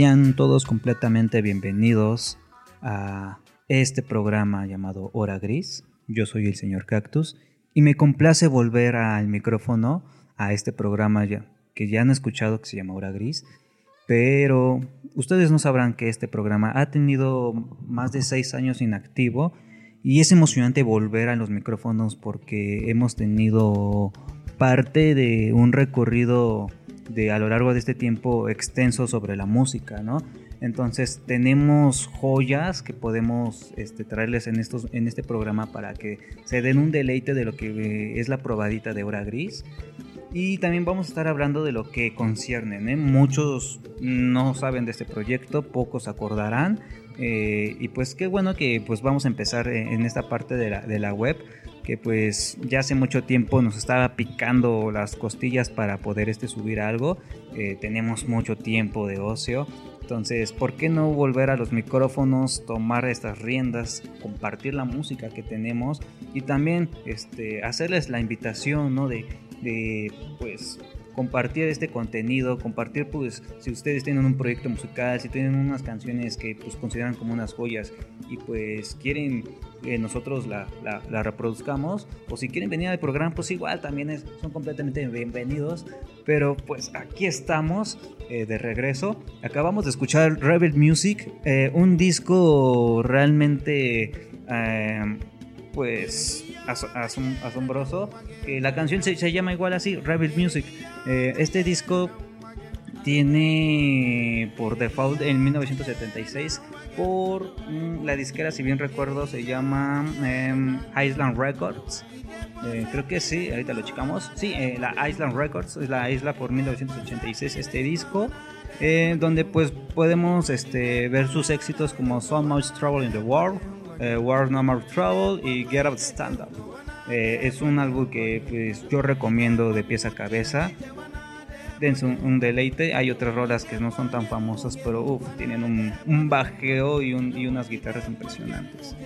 Sean todos completamente bienvenidos a este programa llamado Hora Gris. Yo soy el señor Cactus y me complace volver al micrófono a este programa ya, que ya han escuchado que se llama Hora Gris, pero ustedes no sabrán que este programa ha tenido más de seis años inactivo y es emocionante volver a los micrófonos porque hemos tenido parte de un recorrido de a lo largo de este tiempo extenso sobre la música, ¿no? Entonces tenemos joyas que podemos este, traerles en, estos, en este programa para que se den un deleite de lo que eh, es la probadita de hora gris. Y también vamos a estar hablando de lo que conciernen. ¿eh? Muchos no saben de este proyecto, pocos acordarán. Eh, y pues qué bueno que pues vamos a empezar en esta parte de la, de la web que pues ya hace mucho tiempo nos estaba picando las costillas para poder este subir algo. Eh, tenemos mucho tiempo de ocio. Entonces, ¿por qué no volver a los micrófonos, tomar estas riendas, compartir la música que tenemos y también este, hacerles la invitación, ¿no? De, de pues compartir este contenido, compartir pues si ustedes tienen un proyecto musical, si tienen unas canciones que pues consideran como unas joyas y pues quieren que nosotros la, la, reproduzcamos o si quieren venir al programa pues igual también es, son completamente bienvenidos. Pero pues aquí estamos eh, de regreso. Acabamos de escuchar Rebel Music eh, un disco realmente eh, asombroso. la canción se, llama igual así, Rebel Music. Eh, este disco tiene por default en 1976 por mm, la disquera, si bien recuerdo, se llama em, Island Records. Eh, creo que sí, ahorita lo checamos. Sí, eh, la Island Records es la isla por 1986 este disco. donde pues podemos este, ver sus éxitos como So Much Trouble in the World, eh, War No More Trouble y Get Up Stand Up. Eh, es un álbum que pues, yo recomiendo de pieza a cabeza. Dense un, deleite. Hay otras rolas que no son tan famosas, pero tienen un, bajeo y, unas guitarras impresionantes.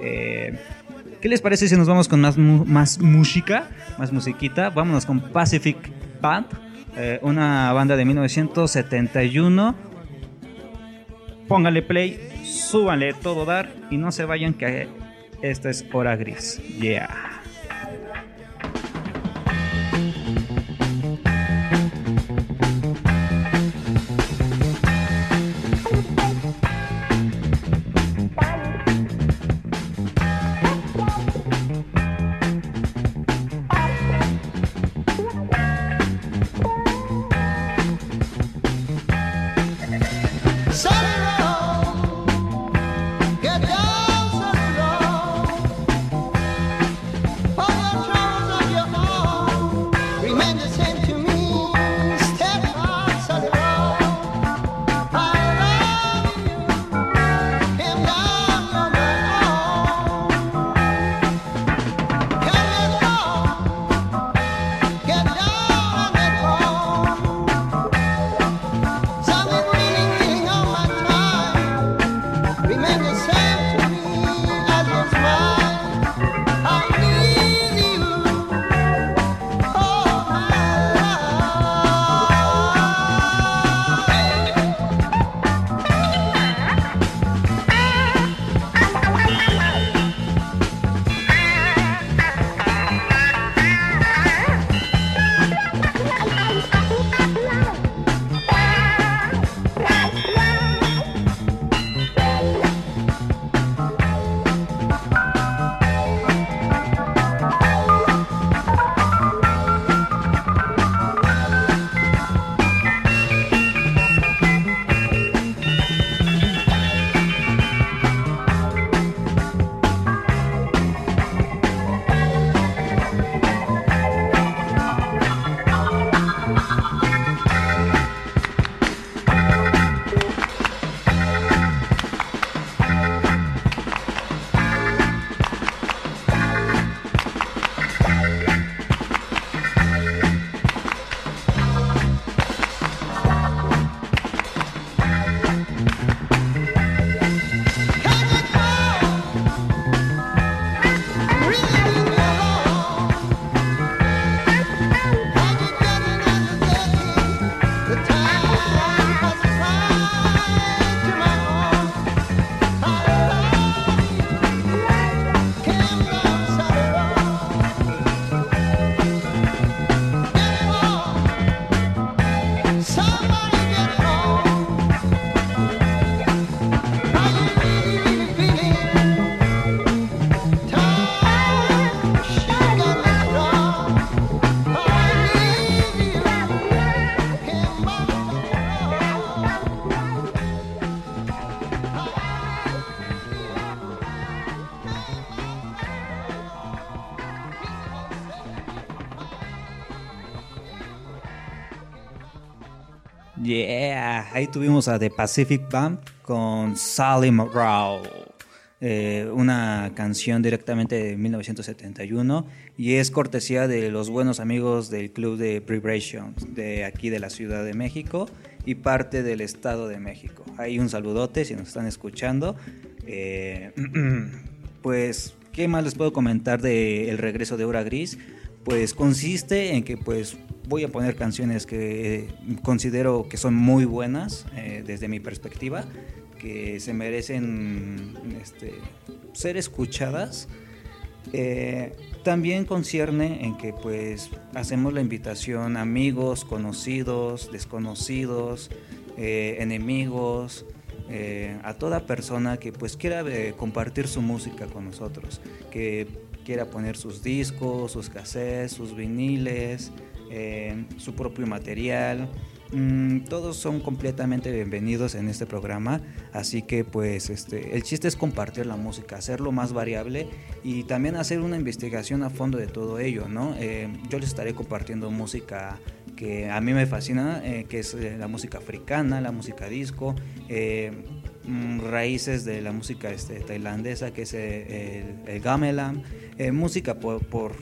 Eh, ¿Qué les parece si nos vamos con más, más música, más musiquita? Vámonos con Pacific Band, una banda de 1971. Póngale play súbanle todo dar y no se vayan que esta es hora gris. Yeah. Ahí tuvimos a The Pacific Band con Sally McGraw. Eh, una canción directamente de 1971 y es cortesía de los buenos amigos del club de Vibrations de aquí de la Ciudad de México y parte del Estado de México. Ahí un saludote si nos están escuchando. Eh, pues, ¿qué más les puedo comentar del el regreso de Hora Gris? Pues consiste en que pues voy a poner canciones que considero que son muy buenas eh, desde mi perspectiva, que se merecen este, ser escuchadas. Eh, también concierne en que pues hacemos la invitación a amigos, conocidos, desconocidos, eh, enemigos, eh, a toda persona que pues quiera eh, compartir su música con nosotros, que quiera poner sus discos, sus cassettes, sus viniles, su propio material. Mm, todos son completamente bienvenidos en este programa, así que pues este, el chiste es compartir la música, hacerlo más variable y también hacer una investigación a fondo de todo ello, ¿no? Eh, yo les estaré compartiendo música que a mí me fascina, eh, que es eh, la música africana, la música disco, mm, raíces de la música este, tailandesa, que es el, gamelan, música por,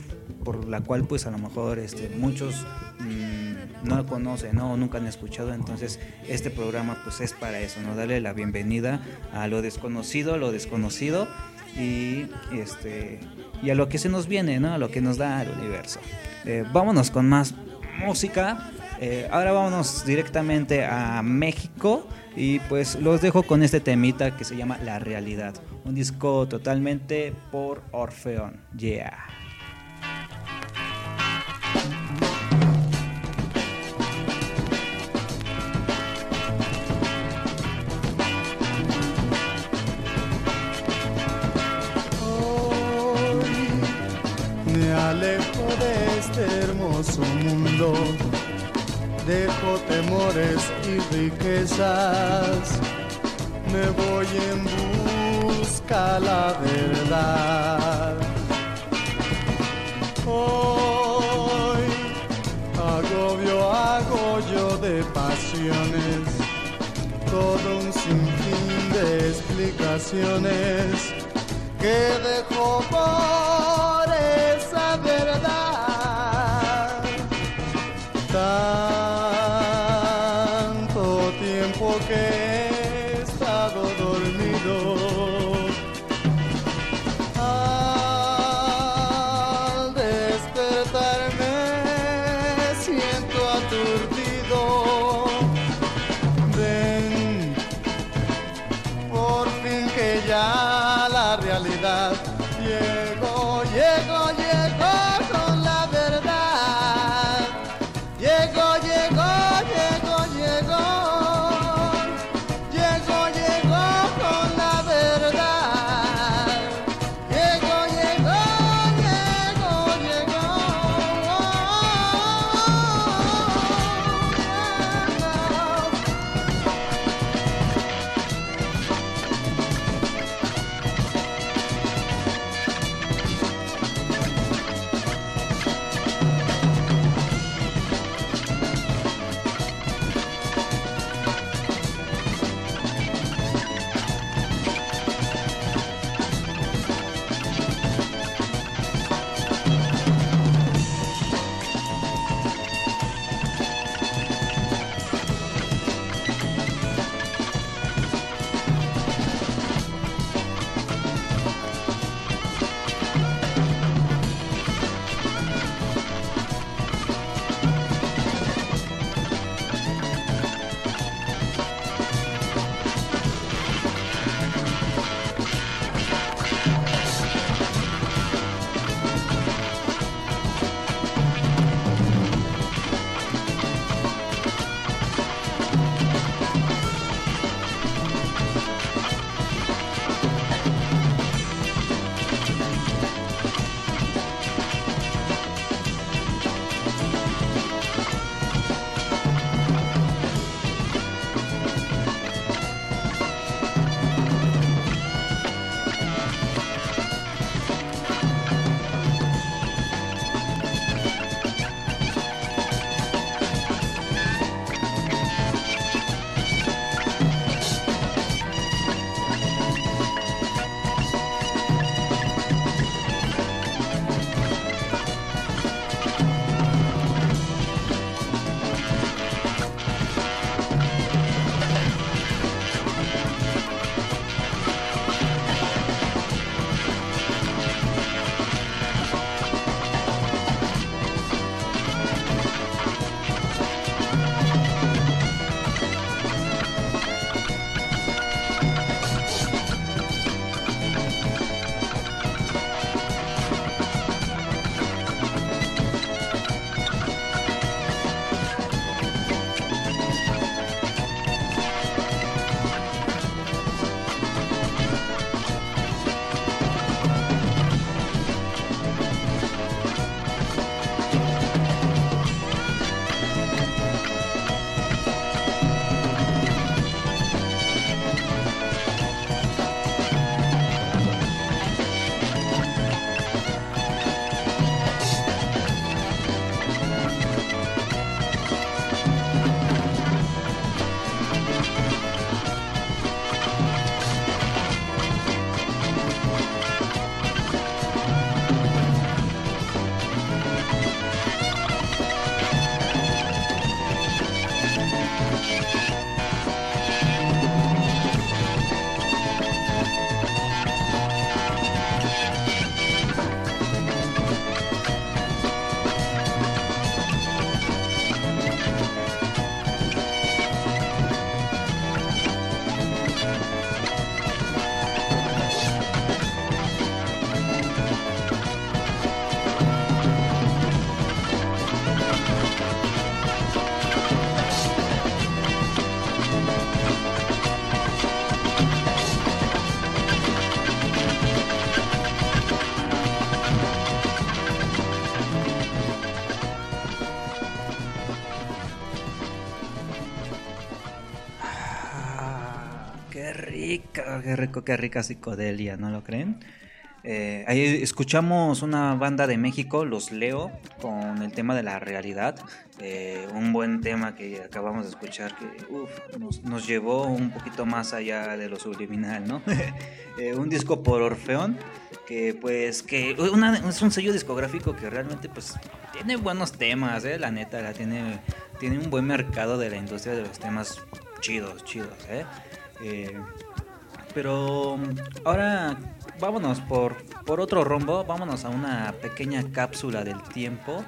por, la cual pues a lo mejor este, muchos... Mm, no lo conocen ¿no? o nunca han escuchado. Entonces este programa pues es para eso, ¿no? darle la bienvenida a lo desconocido, a lo desconocido y, este, y a lo que se nos viene, ¿no? a lo que nos da el universo. Eh, vámonos con más música. Eh, ahora vámonos directamente a México y pues los dejo con este temita que se llama La Realidad. Un disco totalmente por Orfeón. Yeah. Me voy en busca la verdad. Hoy agobio, agollo de pasiones, todo un sinfín de explicaciones que dejo por qué rico, qué rica psicodelia, ¿no lo creen? Eh, ahí escuchamos una banda de México, Los Leo, con el tema de la realidad. Eh, un buen tema que acabamos de escuchar que nos, llevó un poquito más allá de lo subliminal, ¿no? eh, un disco por Orfeón, que pues que es un sello discográfico que realmente pues tiene buenos temas, la neta, la tiene, tiene un buen mercado de la industria de los temas chidos, chidos, ¿eh? Pero ahora vámonos por, por otro rumbo, vámonos a una pequeña cápsula del tiempo.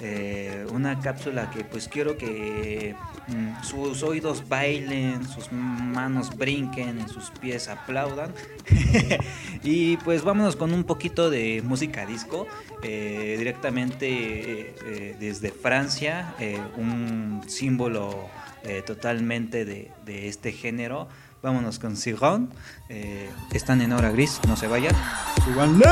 Eh, una cápsula que pues quiero que mm, sus oídos bailen, sus manos brinquen sus pies aplaudan. y pues vámonos con un poquito de música disco, eh, directamente eh, desde Francia, un símbolo totalmente de, de este género. Vámonos con Sigon. Eh, están en hora gris, no se vayan. ¡Síganle!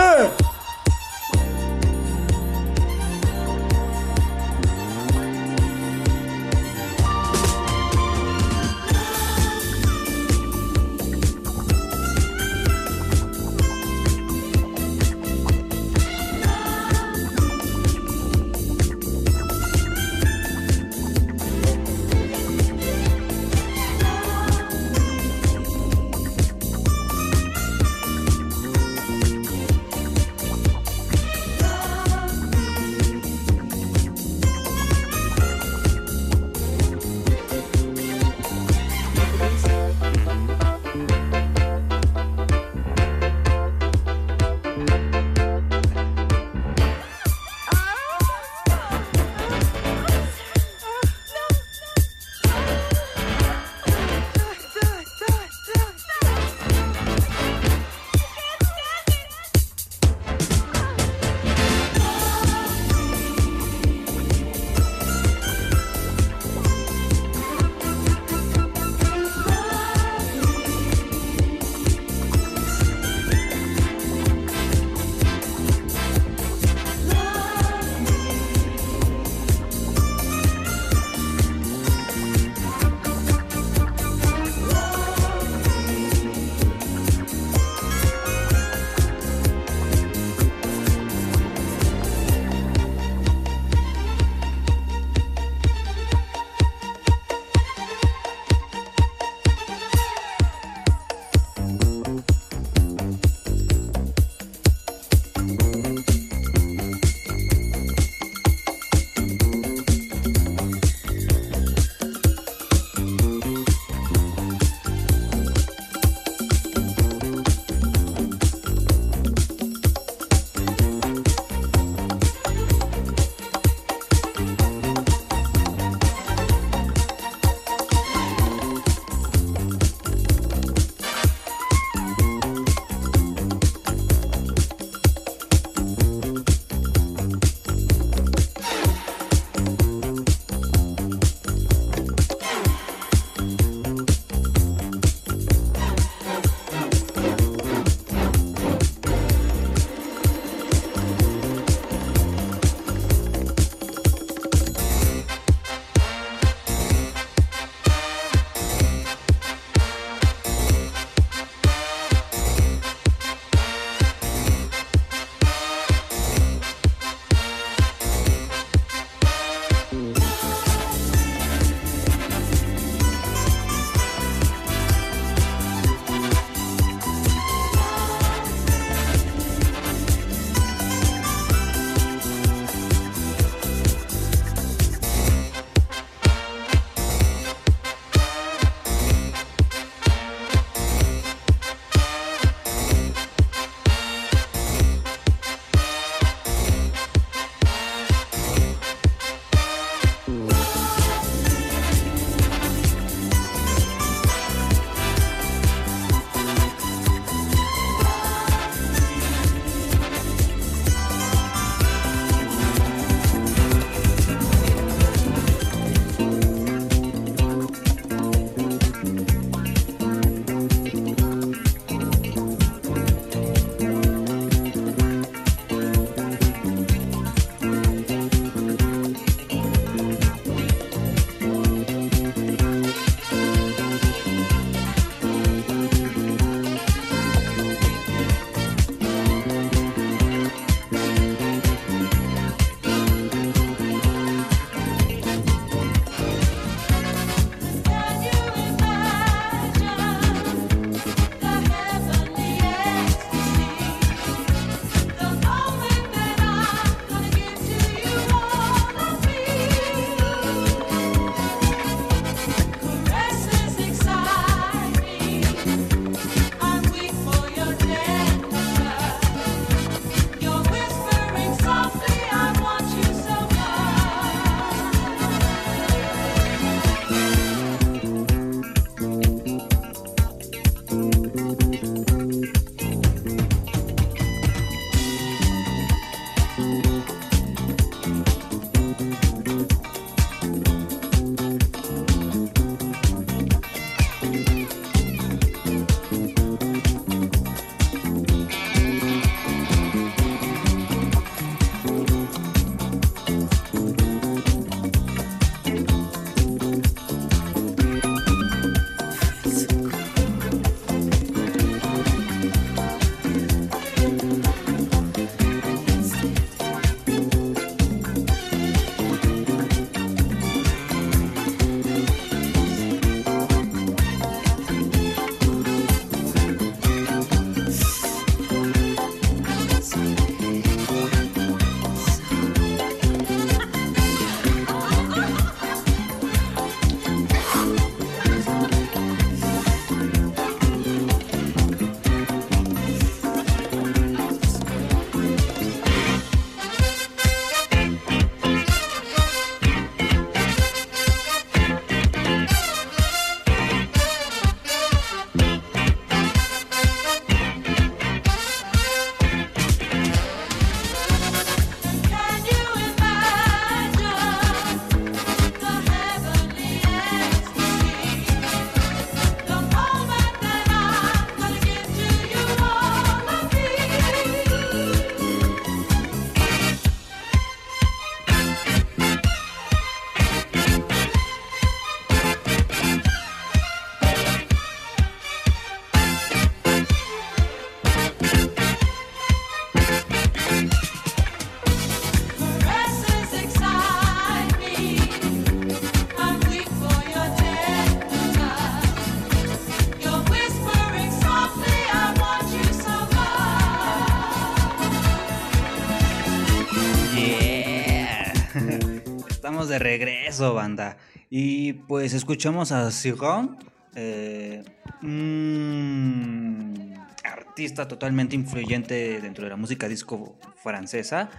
De regreso, banda. Y pues escuchamos a Siron, eh, un artista totalmente influyente dentro de la música disco francesa.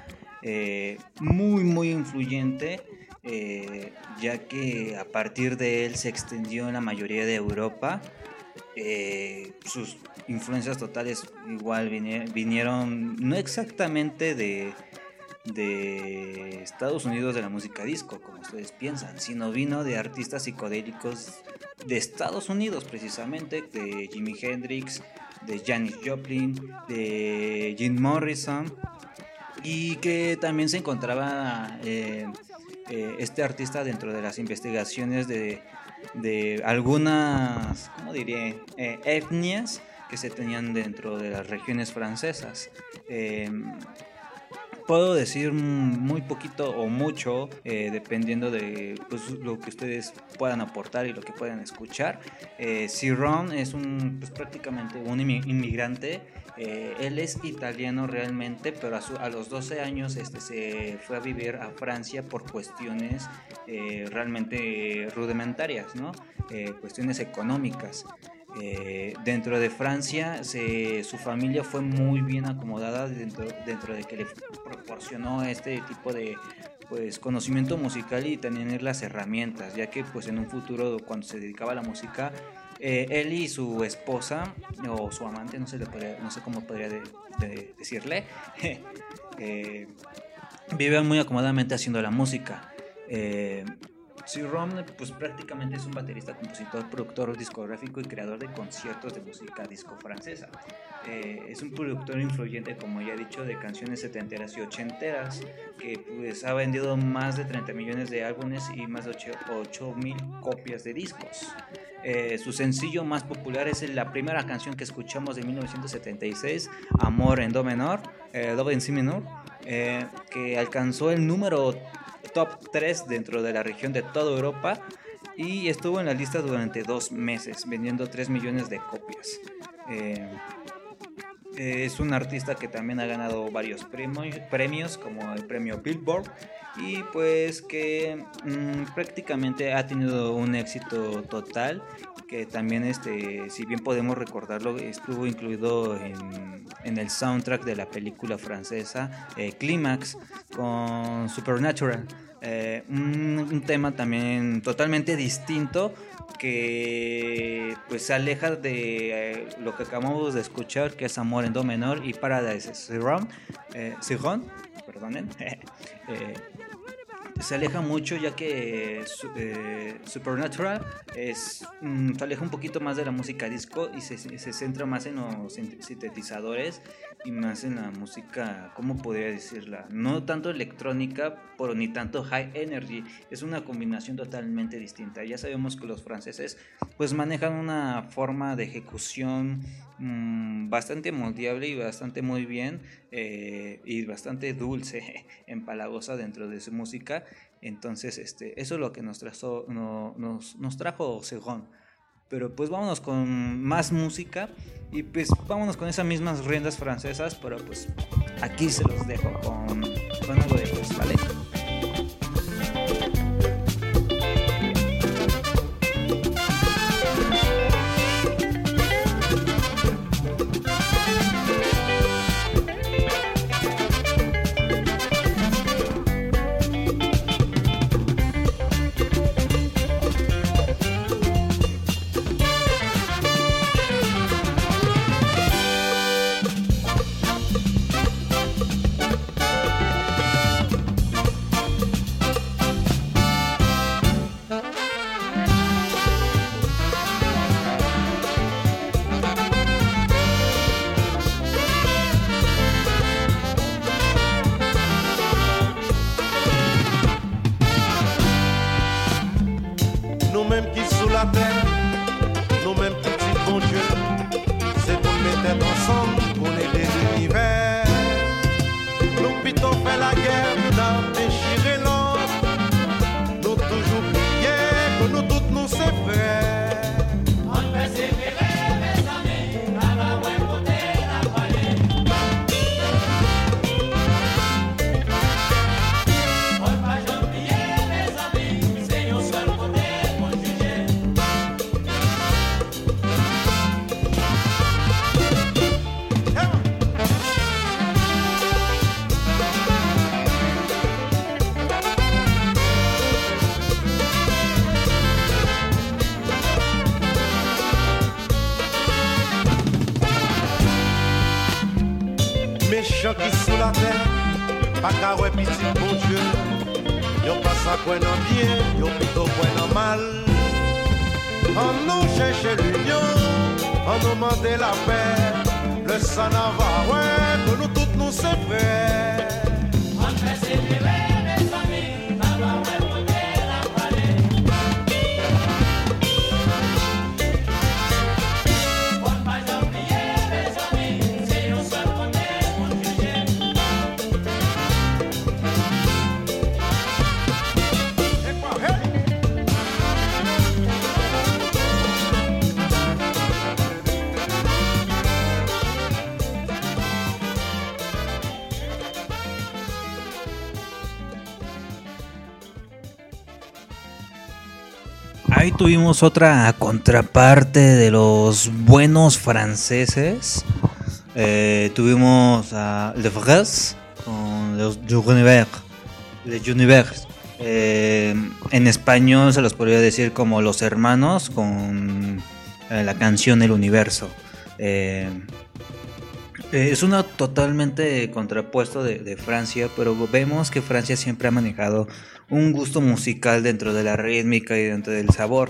eh, muy, muy influyente, eh, ya que a partir de él se extendió en la mayoría de Europa. Eh, sus influencias totales igual vinie- vinieron, no exactamente de, de Estados Unidos de la música disco, como ustedes piensan, sino vino de artistas psicodélicos de Estados Unidos, precisamente, de Jimi Hendrix, de Janis Joplin, de Jim Morrison, y que también se encontraba eh, eh, este artista dentro de las investigaciones de, de algunas, ¿cómo diría?, Eh, etnias que se tenían dentro de las regiones francesas. Eh, puedo decir muy poquito o mucho, eh, dependiendo de pues, lo que ustedes puedan aportar y lo que puedan escuchar. Eh, Ciron es un, pues, prácticamente un inmi- inmigrante. eh, él es italiano realmente, pero a, su- a los 12 años este, se fue a vivir a Francia por cuestiones eh, realmente rudimentarias, ¿no? Eh, cuestiones económicas. Eh, dentro de Francia se- su familia fue muy bien acomodada dentro, dentro de que le proporcionó este tipo de pues conocimiento musical y tener las herramientas ya que pues en un futuro cuando se dedicaba a la música eh, él y su esposa o su amante no sé podría- no sé cómo podría de- de- decirle eh, muy acomodadamente haciendo la música eh, Sí, Rom pues prácticamente es un baterista, compositor, productor discográfico y creador de conciertos de música disco francesa. Eh, es un productor influyente, como ya he dicho, de canciones setenteras y ochenteras, que pues ha vendido más de 30 millones de álbumes y más de 8 mil copias de discos. Eh, su sencillo más popular es la primera canción que escuchamos de 1976, Amor en Do menor, eh, Do en Si menor, que alcanzó el número top 3 dentro de la región de toda Europa y estuvo en la lista durante dos meses, vendiendo 3 millones de copias. Eh, es un artista que también ha ganado varios premios, premios como el premio Billboard y pues que mm, prácticamente ha tenido un éxito total que también este si bien podemos recordarlo estuvo incluido en, en el soundtrack de la película francesa eh, Clímax con Supernatural eh, un, un tema también totalmente distinto que pues se aleja de eh, lo que acabamos de escuchar que es Amor en Do menor y Paradise Siron, eh, perdonen, eh, se aleja mucho ya que su- Supernatural es, mm, se aleja un poquito más de la música disco y se, se centra más en los sin- sintetizadores y más en la música, ¿cómo podría decirla? No tanto electrónica, pero ni tanto high energy. Es una combinación totalmente distinta. Ya sabemos que los franceses pues manejan una forma de ejecución mm, bastante moldeable y bastante muy bien eh, y bastante dulce, empalagosa dentro de su música. Entonces, este, eso es lo que nos, trazo- no- nos, nos trajo Segón. Pero pues vámonos con más música y pues vámonos con esas mismas riendas francesas, pero pues aquí se los dejo con, con algo de ellos, ¿vale? Tuvimos otra contraparte de los buenos franceses. Eh, tuvimos a Le Vres con los Univers. Les Univers. Eh, en español se los podría decir como los hermanos con eh, la canción El Universo. Es una totalmente contrapuesto de Francia, pero vemos que Francia siempre ha manejado un gusto musical dentro de la rítmica y dentro del sabor.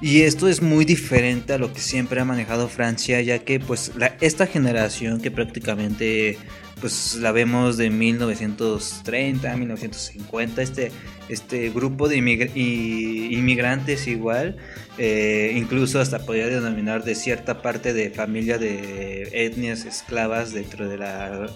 Y esto es muy diferente a lo que siempre ha manejado Francia, ya que pues la- esta generación que prácticamente pues la vemos de 1930, 1950, este, este grupo de inmigrantes igual, eh, incluso hasta podría denominar de cierta parte de familia de etnias esclavas dentro de las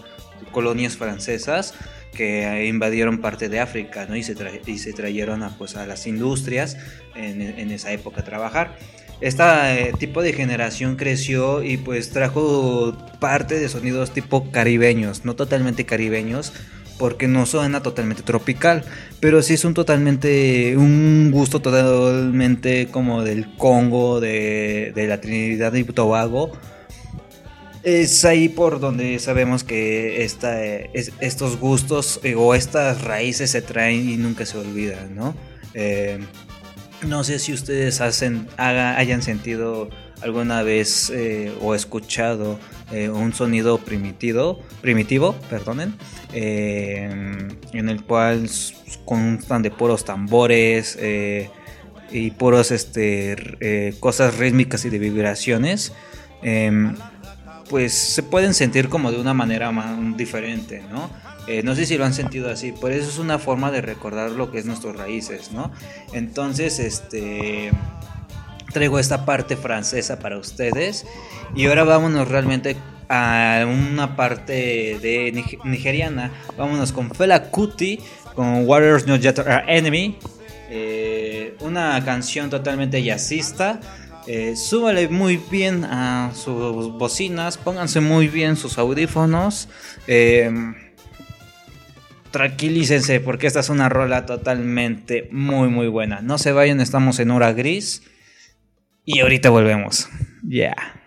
colonias francesas que invadieron parte de África ¿no? y, se y se trajeron a, pues, a las industrias en, en esa época a trabajar. Este tipo de generación creció y pues trajo parte de sonidos tipo caribeños, no totalmente caribeños, porque no suena totalmente tropical, pero sí es un totalmente un gusto totalmente como del Congo, de, de la Trinidad y Tobago. Es ahí por donde sabemos que esta, es- estos gustos eh, o estas raíces se traen y nunca se olvidan, ¿no? Eh, no sé si ustedes hacen, haga- hayan sentido alguna vez eh, o escuchado un sonido primitivo, primitivo, perdonen, en el cual constan de puros tambores y puros este, cosas rítmicas y de vibraciones. Pues se pueden sentir como de una manera más diferente, ¿no? Eh, no sé si lo han sentido así, por eso es una forma de recordar lo que es nuestras raíces, ¿no? Entonces, este traigo esta parte francesa para ustedes y ahora vámonos realmente a una parte de nig- nigeriana, vámonos con Fela Kuti con Warriors No Yet Enemy, eh, una canción totalmente jazzista. Eh, súbale muy bien a sus bocinas, pónganse muy bien sus audífonos. eh, tranquilícense porque esta es una rola totalmente muy muy buena. No se vayan, estamos en hora gris y ahorita volvemos. Ya. now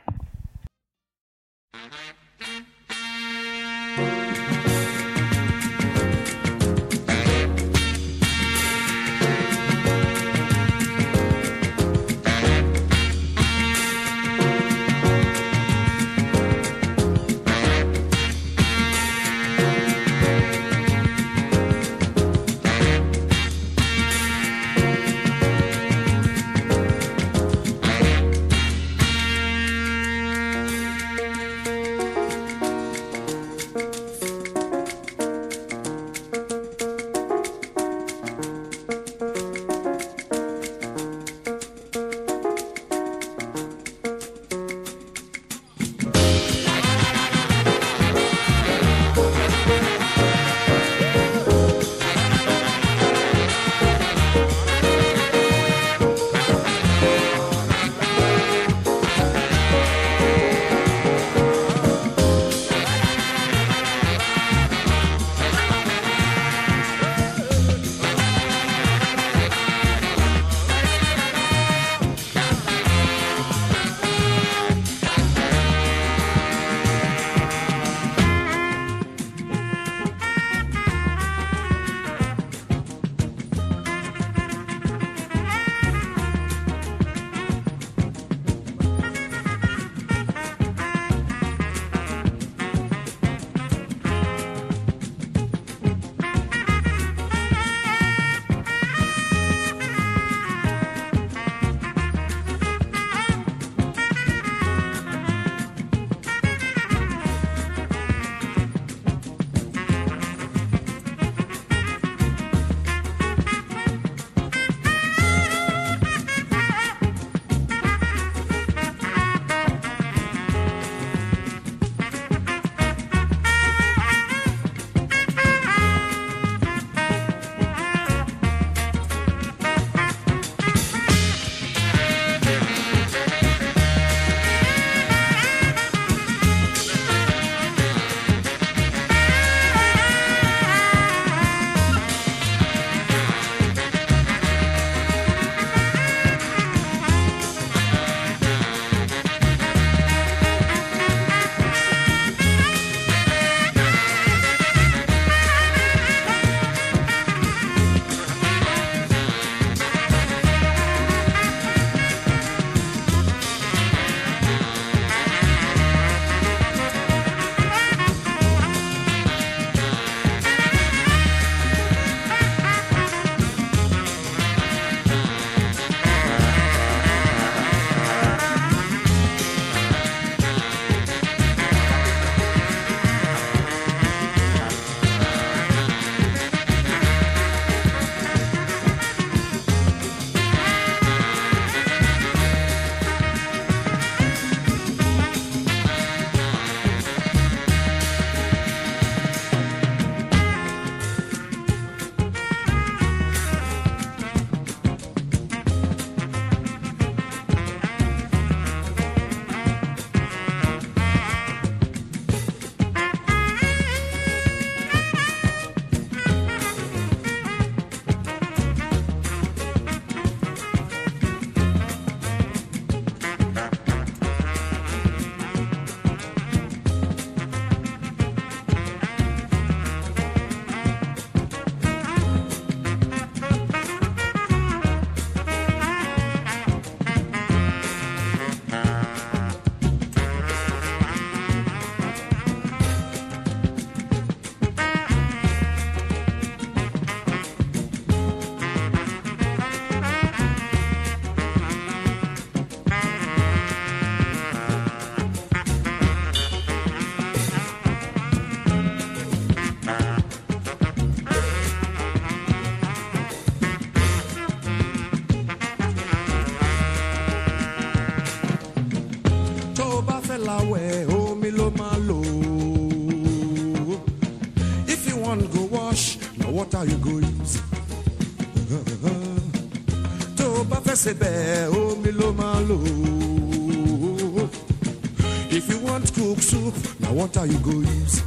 are you uh-huh. to use?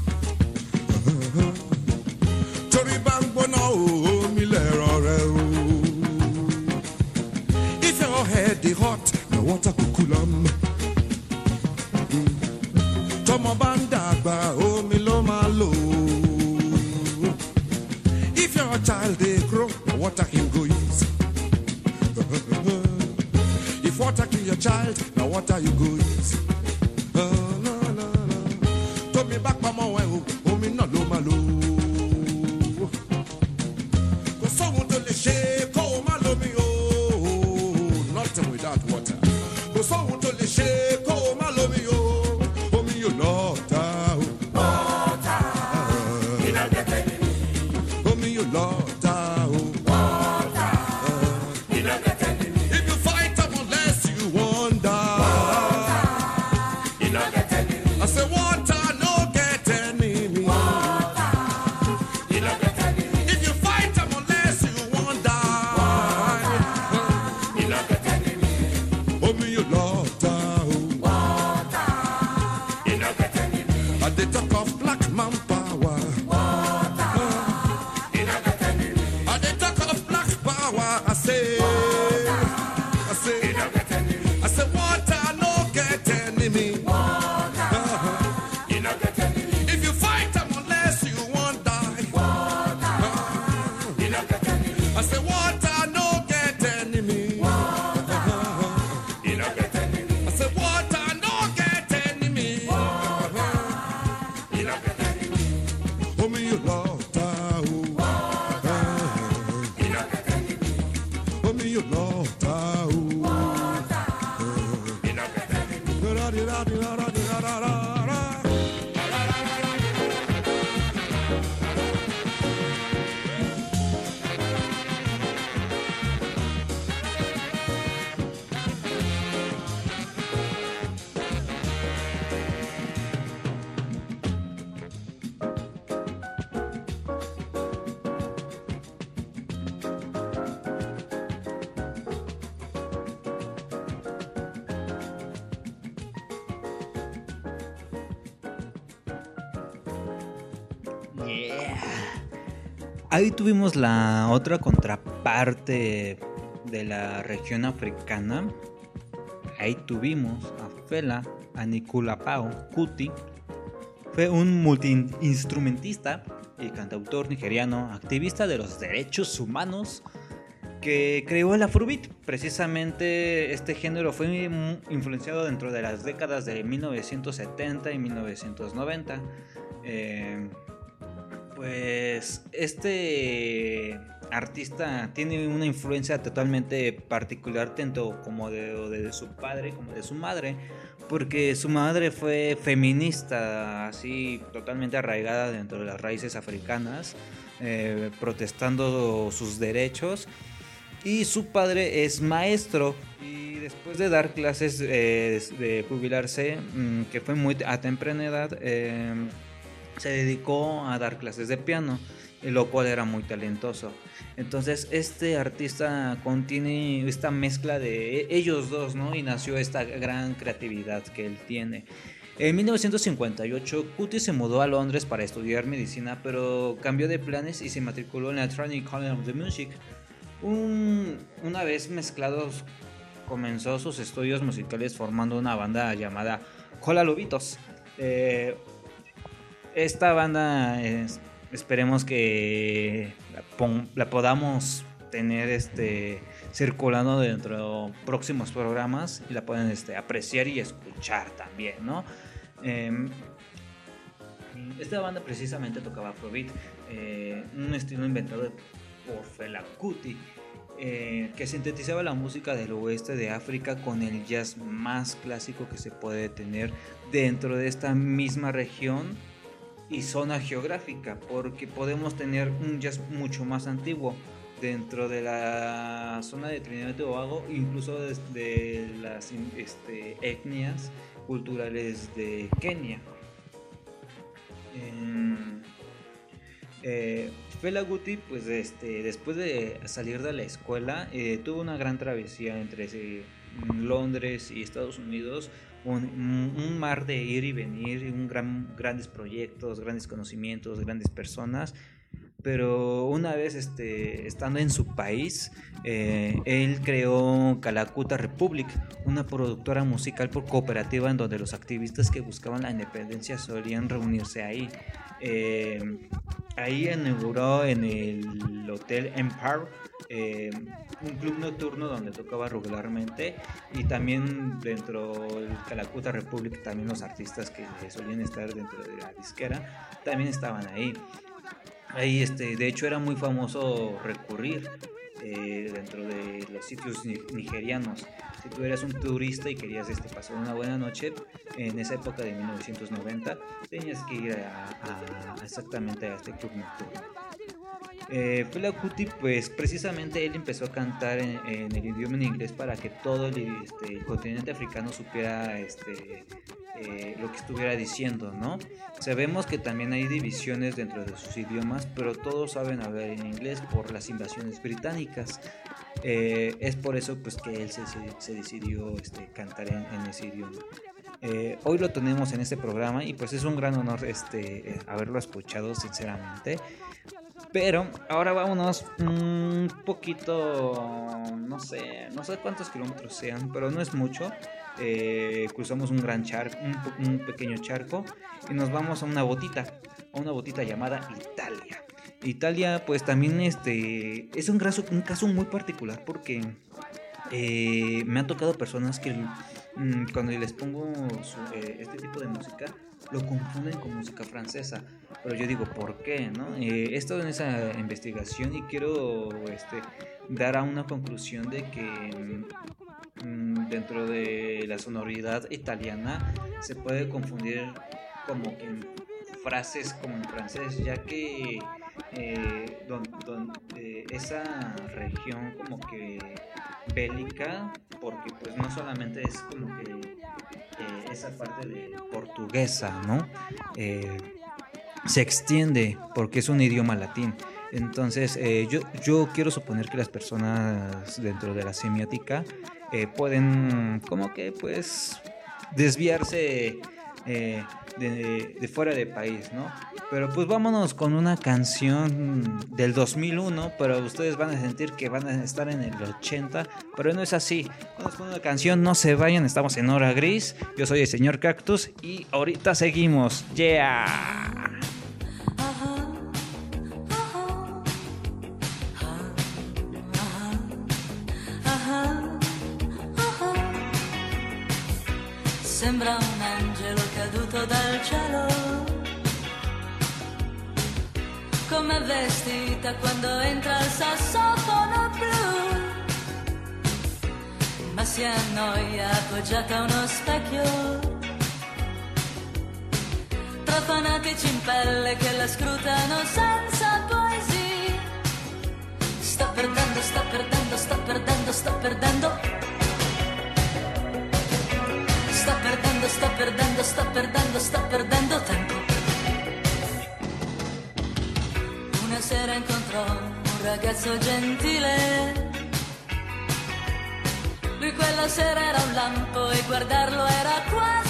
o. if your head dey hot na water go cool if your child dey grow na water him go use. Uh-huh. if water kill your child na water you go use. Yeah. Ahí tuvimos la otra contraparte de la región africana. Ahí tuvimos a Fela Anikulapao Kuti. Fue un multiinstrumentista y cantautor nigeriano, activista de los derechos humanos, que creó el Afrobeat. Precisamente este género fue influenciado dentro de las décadas de 1970 y 1990. Eh, pues este artista tiene una influencia totalmente particular tanto como de, su padre como de su madre, porque su madre fue feminista, así totalmente arraigada dentro de las raíces africanas, eh, protestando sus derechos, y su padre es maestro. Y después de dar clases, eh, de jubilarse, mm, que fue muy a temprana edad, eh, se dedicó a dar clases de piano, lo cual era muy talentoso. Entonces este artista contiene esta mezcla de ellos dos, ¿no? Y nació esta gran creatividad que él tiene. En 1958, Cutie se mudó a Londres para estudiar medicina, pero cambió de planes y se matriculó en la Trinity College of the Music. Un- una vez mezclados, comenzó sus estudios musicales formando una banda llamada Cola Lobitos. Eh, esta banda es- esperemos que la podamos tener este circulando dentro de próximos programas y la pueden este, apreciar y escuchar también, ¿no? Em, esta banda precisamente tocaba Afrobeat, eh, un estilo inventado por Fela Kuti, eh, que sintetizaba la música del oeste de África con el jazz más clásico que se puede tener dentro de esta misma región y zona geográfica, porque podemos tener un jazz mucho más antiguo dentro de la zona de Trinidad y Tobago, incluso desde las este, etnias culturales de Kenia. Eh, Guti, pues este, después de salir de la escuela, eh, tuvo una gran travesía entre eh, Londres y Estados Unidos, un, un mar de ir y venir, un gran, grandes proyectos, grandes conocimientos, grandes personas. Pero una vez este, estando en su país, eh, él creó Calacuta Republic, una productora musical por cooperativa en donde los activistas que buscaban la independencia solían reunirse ahí. Eh, ahí inauguró en el Hotel Empire eh, un club nocturno donde tocaba regularmente y también dentro del Calacuta Republic también los artistas que solían estar dentro de la disquera también estaban ahí. Ahí, este, de hecho, era muy famoso recurrir eh, dentro de los sitios ni- nigerianos. Si tú eras un turista y querías este, pasar una buena noche, en esa época de 1990, tenías que ir a, a- exactamente a este club nocturno. Eh, Fela Kuti, pues precisamente él empezó a cantar en, en el idioma en inglés para que todo el, este, el continente africano supiera este, eh, lo que estuviera diciendo, ¿no? Sabemos que también hay divisiones dentro de sus idiomas, pero todos saben hablar en inglés por las invasiones británicas. Eh, es por eso pues que él se, se- decidió este, cantar en, en ese idioma. Eh, hoy lo tenemos en este programa y pues es un gran honor este, eh, haberlo escuchado sinceramente. Pero ahora vámonos un poquito, no sé, no sé cuántos kilómetros sean, pero no es mucho. Eh, cruzamos un gran charco, un, pequeño charco y nos vamos a una botita, a una botita llamada Italia. Italia, pues también este es un caso, un caso muy particular porque eh, me han tocado personas que mm, cuando les pongo su- eh, este tipo de música lo confunden con música francesa. Pero yo digo, ¿por qué? No? Eh, he estado en esa investigación y quiero este, dar a una conclusión de que mm, dentro de la sonoridad italiana se puede confundir como que frases como en francés, ya que eh, don- don- eh, esa región como que bélica, porque pues no solamente es como que eh, esa parte de portuguesa, ¿no? Eh, se extiende porque es un idioma latín. Entonces, eh, yo, yo quiero suponer que las personas dentro de la semiótica pueden como que pues desviarse de, fuera de país, ¿no? Pero pues vámonos con una canción del 2001, pero ustedes van a sentir que van a estar en el 80, pero no es así. Vamos con una canción, no se vayan, estamos en hora gris. Yo soy el señor Cactus y ahorita seguimos. Yeah. Sembra un angelo caduto dal cielo. Come vestita quando entra il sassofono blu. Ma si annoia appoggiata a uno specchio. Tra fanatici in pelle che la scrutano senza poesia. Sto perdendo, sto perdendo, sto perdendo, sto perdendo. Sto perdendo, sto perdendo, sto perdendo, sto perdendo tempo. Una sera incontrò un ragazzo gentile. Lui quella sera era un lampo e guardarlo era quasi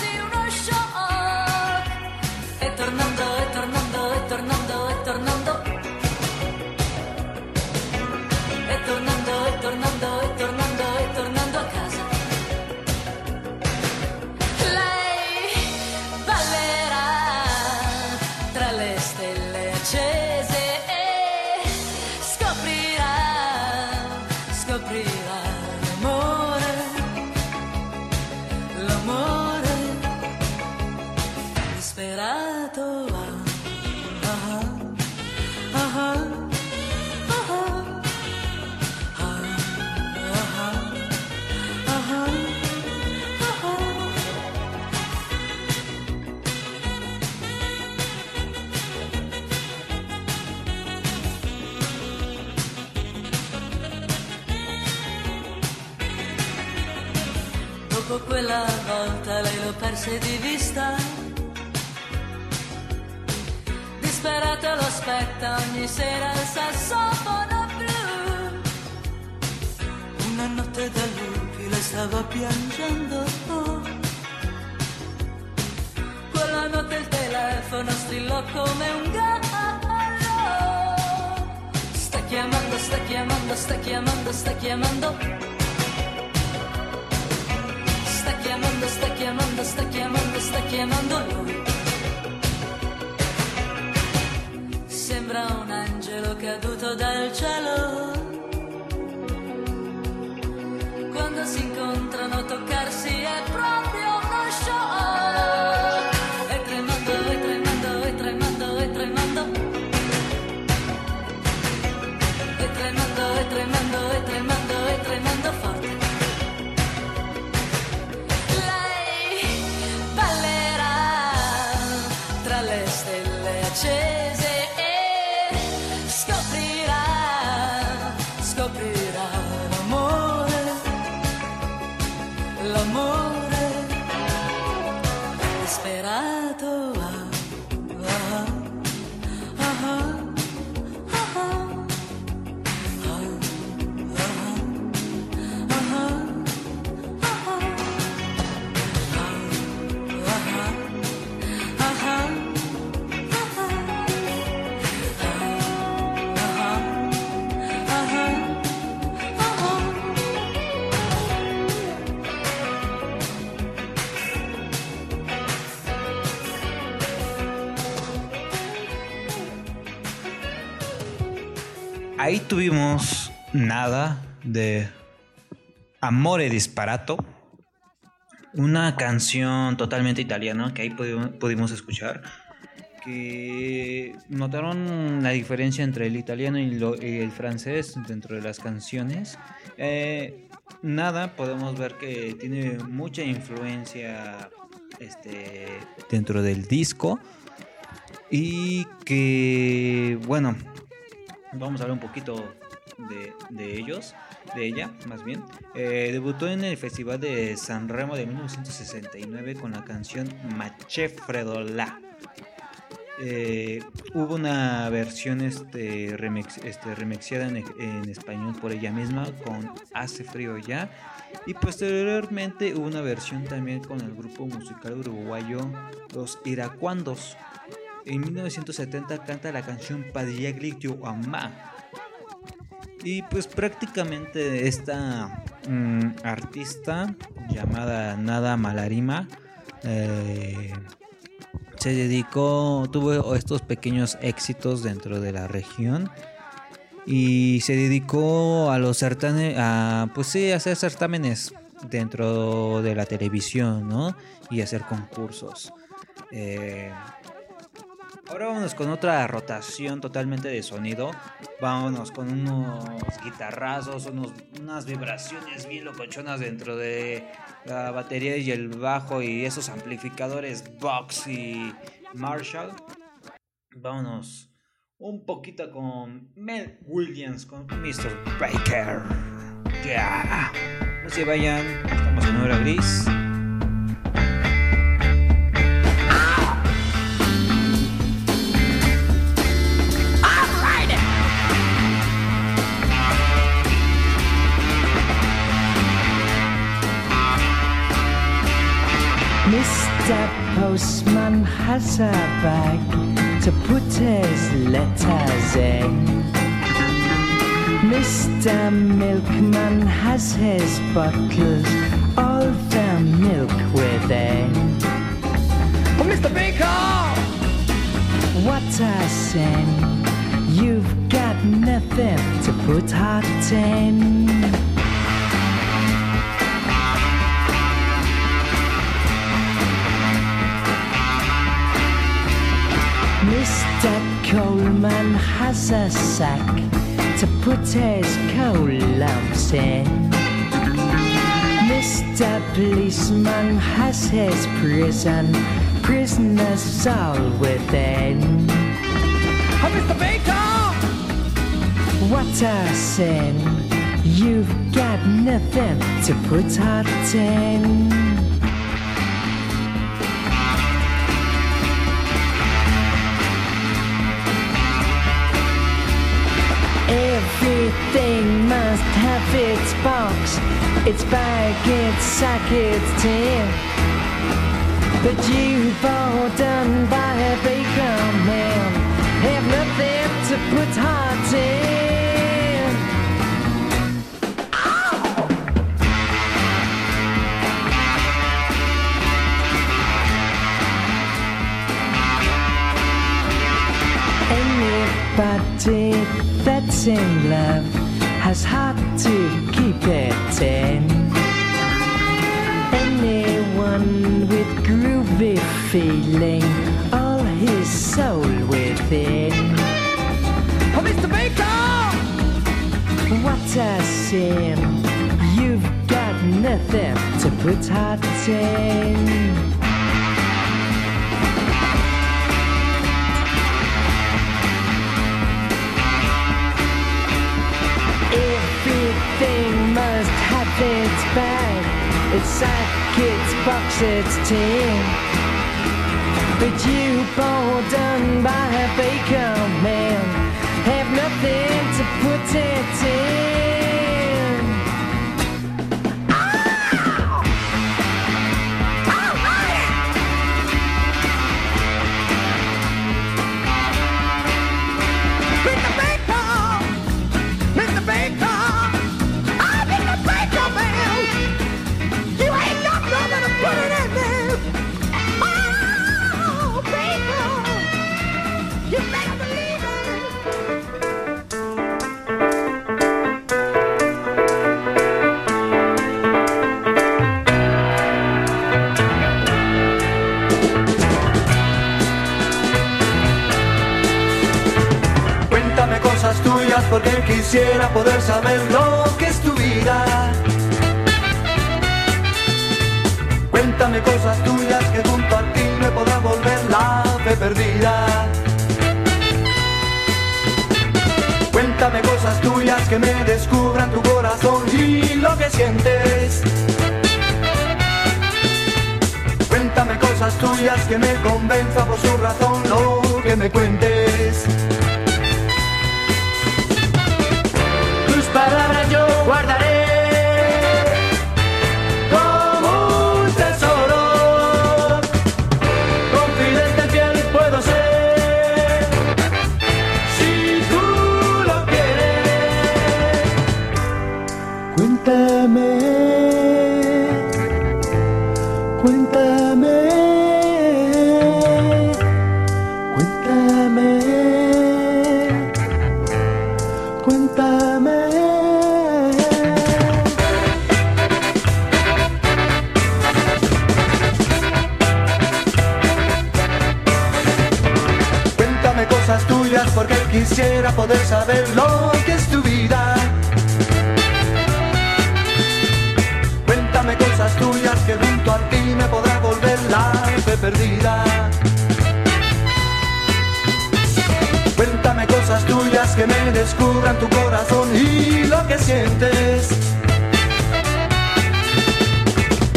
quella volta lei lo perse di vista. Disperato lo aspetta ogni sera il sassofono blu. Una notte da lupi le stava piangendo. Quella notte il telefono strillò come un gallo. Sta chiamando, sta chiamando, sta chiamando, sta chiamando. Chiamando, sta chiamando, sta chiamando, lui. Sembra un angelo caduto dal cielo. Quando si incontrano toccarsi è proprio uno show. E tremando, e tremando, e tremando. E tremando, e tremando, tuvimos nada de Amore Disparato, una canción totalmente italiana que ahí pudimos, escuchar. Que notaron la diferencia entre el italiano y el francés dentro de las canciones. Eh, nada, podemos ver que tiene mucha influencia este, dentro del disco. Y que, bueno, vamos a hablar un poquito de, ellos, de ella más bien. Eh, debutó en el Festival de San Remo de 1969 con la canción Maché Fredola. Eh, hubo una versión este, remix, este, remixiada en, en español por ella misma con Hace frío ya. Y posteriormente hubo una versión también con el grupo musical uruguayo Los Iracuandos. En 1970 canta la canción Padiagli Yo Amá. Y pues prácticamente esta mm, artista llamada Nada Malarima eh, se dedicó, tuvo estos pequeños éxitos dentro de la región y se dedicó a los certámenes, pues sí, hacer certámenes dentro de la televisión, ¿no? Y hacer concursos. Eh, Ahora vámonos con otra rotación totalmente de sonido. Vámonos con unos guitarrazos, unos, unas vibraciones bien locochonas dentro de la batería y el bajo y esos amplificadores Vox y Marshall. Vámonos un poquito con Mel Williams, con Mr. Baker. Ya. No se vayan, estamos en hora gris. Postman has a bag to put his letters in. Mr. Milkman has his bottles, all the milk within. Oh, Mr. Baker! What a sin! You've got nothing to put heart in. Mr. Coleman has a sack to put his coal lumps in. Mr. Policeman has his prison, prisoners all within. Oh, Mr. Baker! What a sin! You've got nothing to put heart in. Its box, its bag, its sack, its tin. But you bought done by a baker man have nothing to put heart in. Anybody that's in love has hard to keep it in. Anyone with groovy feeling, all his soul within. Oh, Mr. Baker! What a sin! You've got nothing to put heart in. Its sack, its box, its tin. But you bought done by a baker man have nothing to put it in. Porque quisiera poder saber lo que es tu vida. Cuéntame cosas tuyas que junto a ti me podrá volver la fe perdida. Cuéntame cosas tuyas que me descubran tu corazón y lo que sientes. Cuéntame cosas tuyas que me convenza por su razón lo que me cuentes. Tus palabras yo guardaré que me descubran tu corazón y lo que sientes.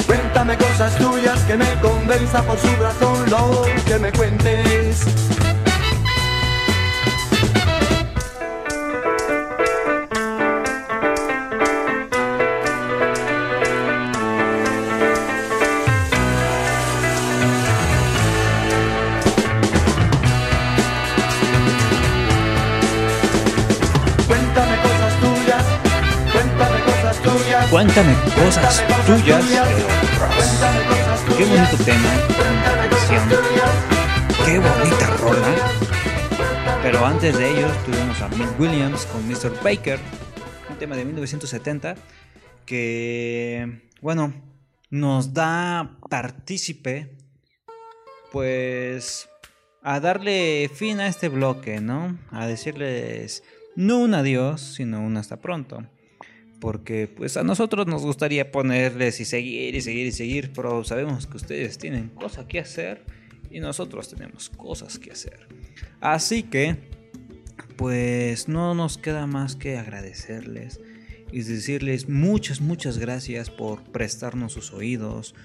Cuéntame cosas tuyas que me convenza por su razón lo que me cuentes. Cuéntame cosas tuyas. Qué bonito tema. Qué bonita rola. Pero antes de ello tuvimos a Mick Williams con Mr. Baker, un tema de 1970 que, bueno, nos da partícipe, pues, a darle fin a este bloque, ¿no? A decirles no un adiós, sino un hasta pronto. Porque pues a nosotros nos gustaría ponerles y seguir y seguir y seguir, pero sabemos que ustedes tienen cosas que hacer y nosotros tenemos cosas que hacer. Así que pues no nos queda más que agradecerles y decirles muchas, muchas gracias por prestarnos sus oídos,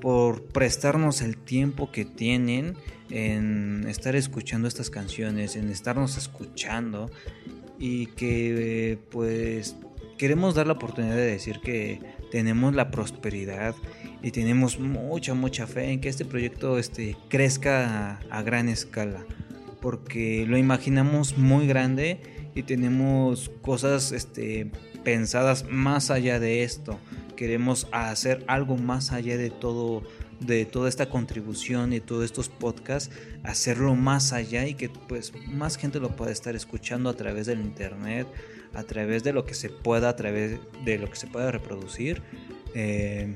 por prestarnos el tiempo que tienen en estar escuchando estas canciones, en estarnos escuchando y que pues queremos dar la oportunidad de decir que tenemos la prosperidad y tenemos mucha, mucha fe en que este proyecto este, crezca a, gran escala, porque lo imaginamos muy grande y tenemos cosas este, pensadas más allá de esto. Queremos hacer algo más allá de todo de toda esta contribución y todos estos podcasts, hacerlo más allá y que pues más gente lo pueda estar escuchando a través del internet, a través de lo que se pueda, a través de lo que se pueda reproducir. Eh,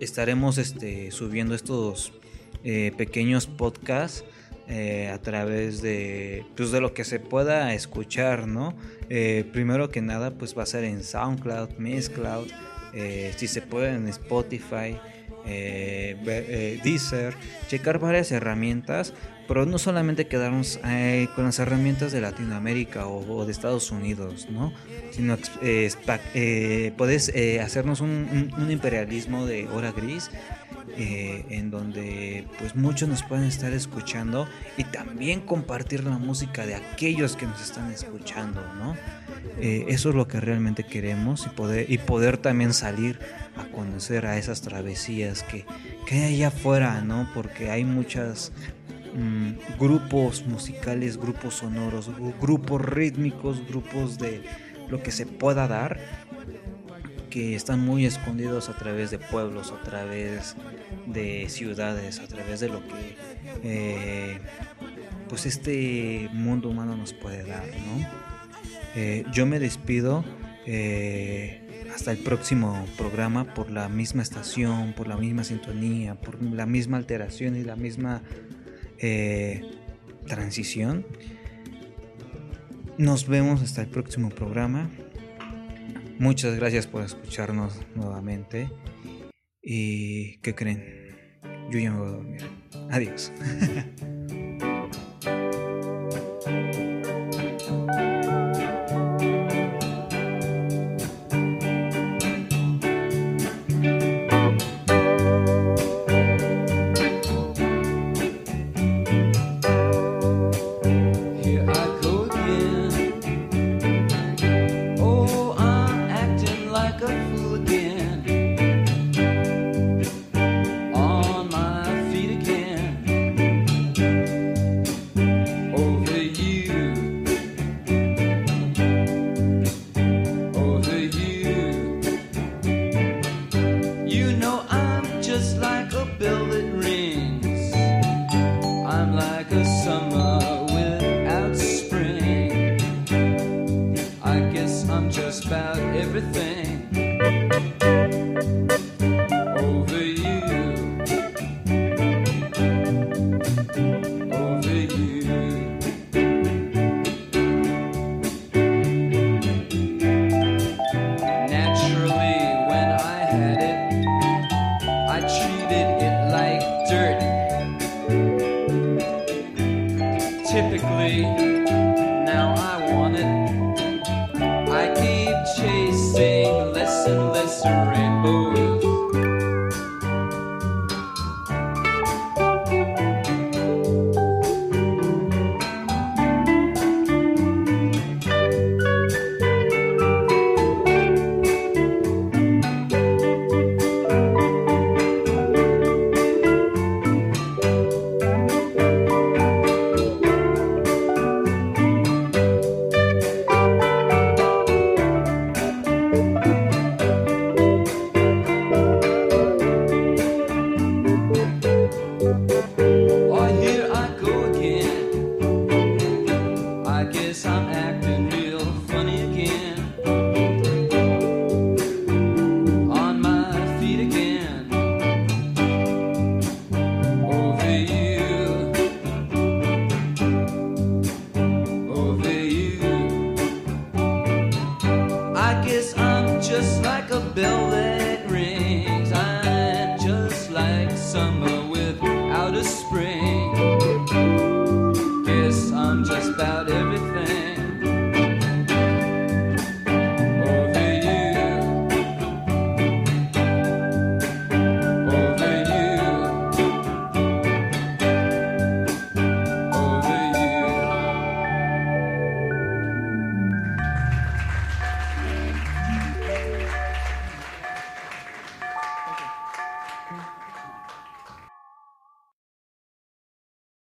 estaremos este, subiendo estos eh, pequeños podcasts eh, a través de, pues, de lo que se pueda escuchar, ¿no? Primero que nada, pues va a ser en SoundCloud, Mixcloud, eh, si se puede en Spotify, Deezer, checar varias herramientas, pero no solamente quedarnos eh, con las herramientas de Latinoamérica o, o de Estados Unidos, ¿no? Sino eh, eh, puedes eh, hacernos un, un- un imperialismo de hora gris eh, en donde pues muchos nos pueden estar escuchando y también compartir la música de aquellos que nos están escuchando, ¿no? Eh, eso es lo que realmente queremos y poder, y poder también salir a conocer a esas travesías que, que hay allá afuera, ¿no? Porque hay muchas mm, grupos musicales, grupos sonoros, gru- grupos rítmicos, grupos de lo que se pueda dar que están muy escondidos a través de pueblos, a través de ciudades, a través de lo que eh, pues este mundo humano nos puede dar, ¿no? Eh, yo me despido eh, hasta el próximo programa por la misma estación, por la misma sintonía, por la misma alteración y la misma eh, transición. Nos vemos hasta el próximo programa. Muchas gracias por escucharnos nuevamente. ¿Y qué creen? Yo ya me voy a dormir. Adiós.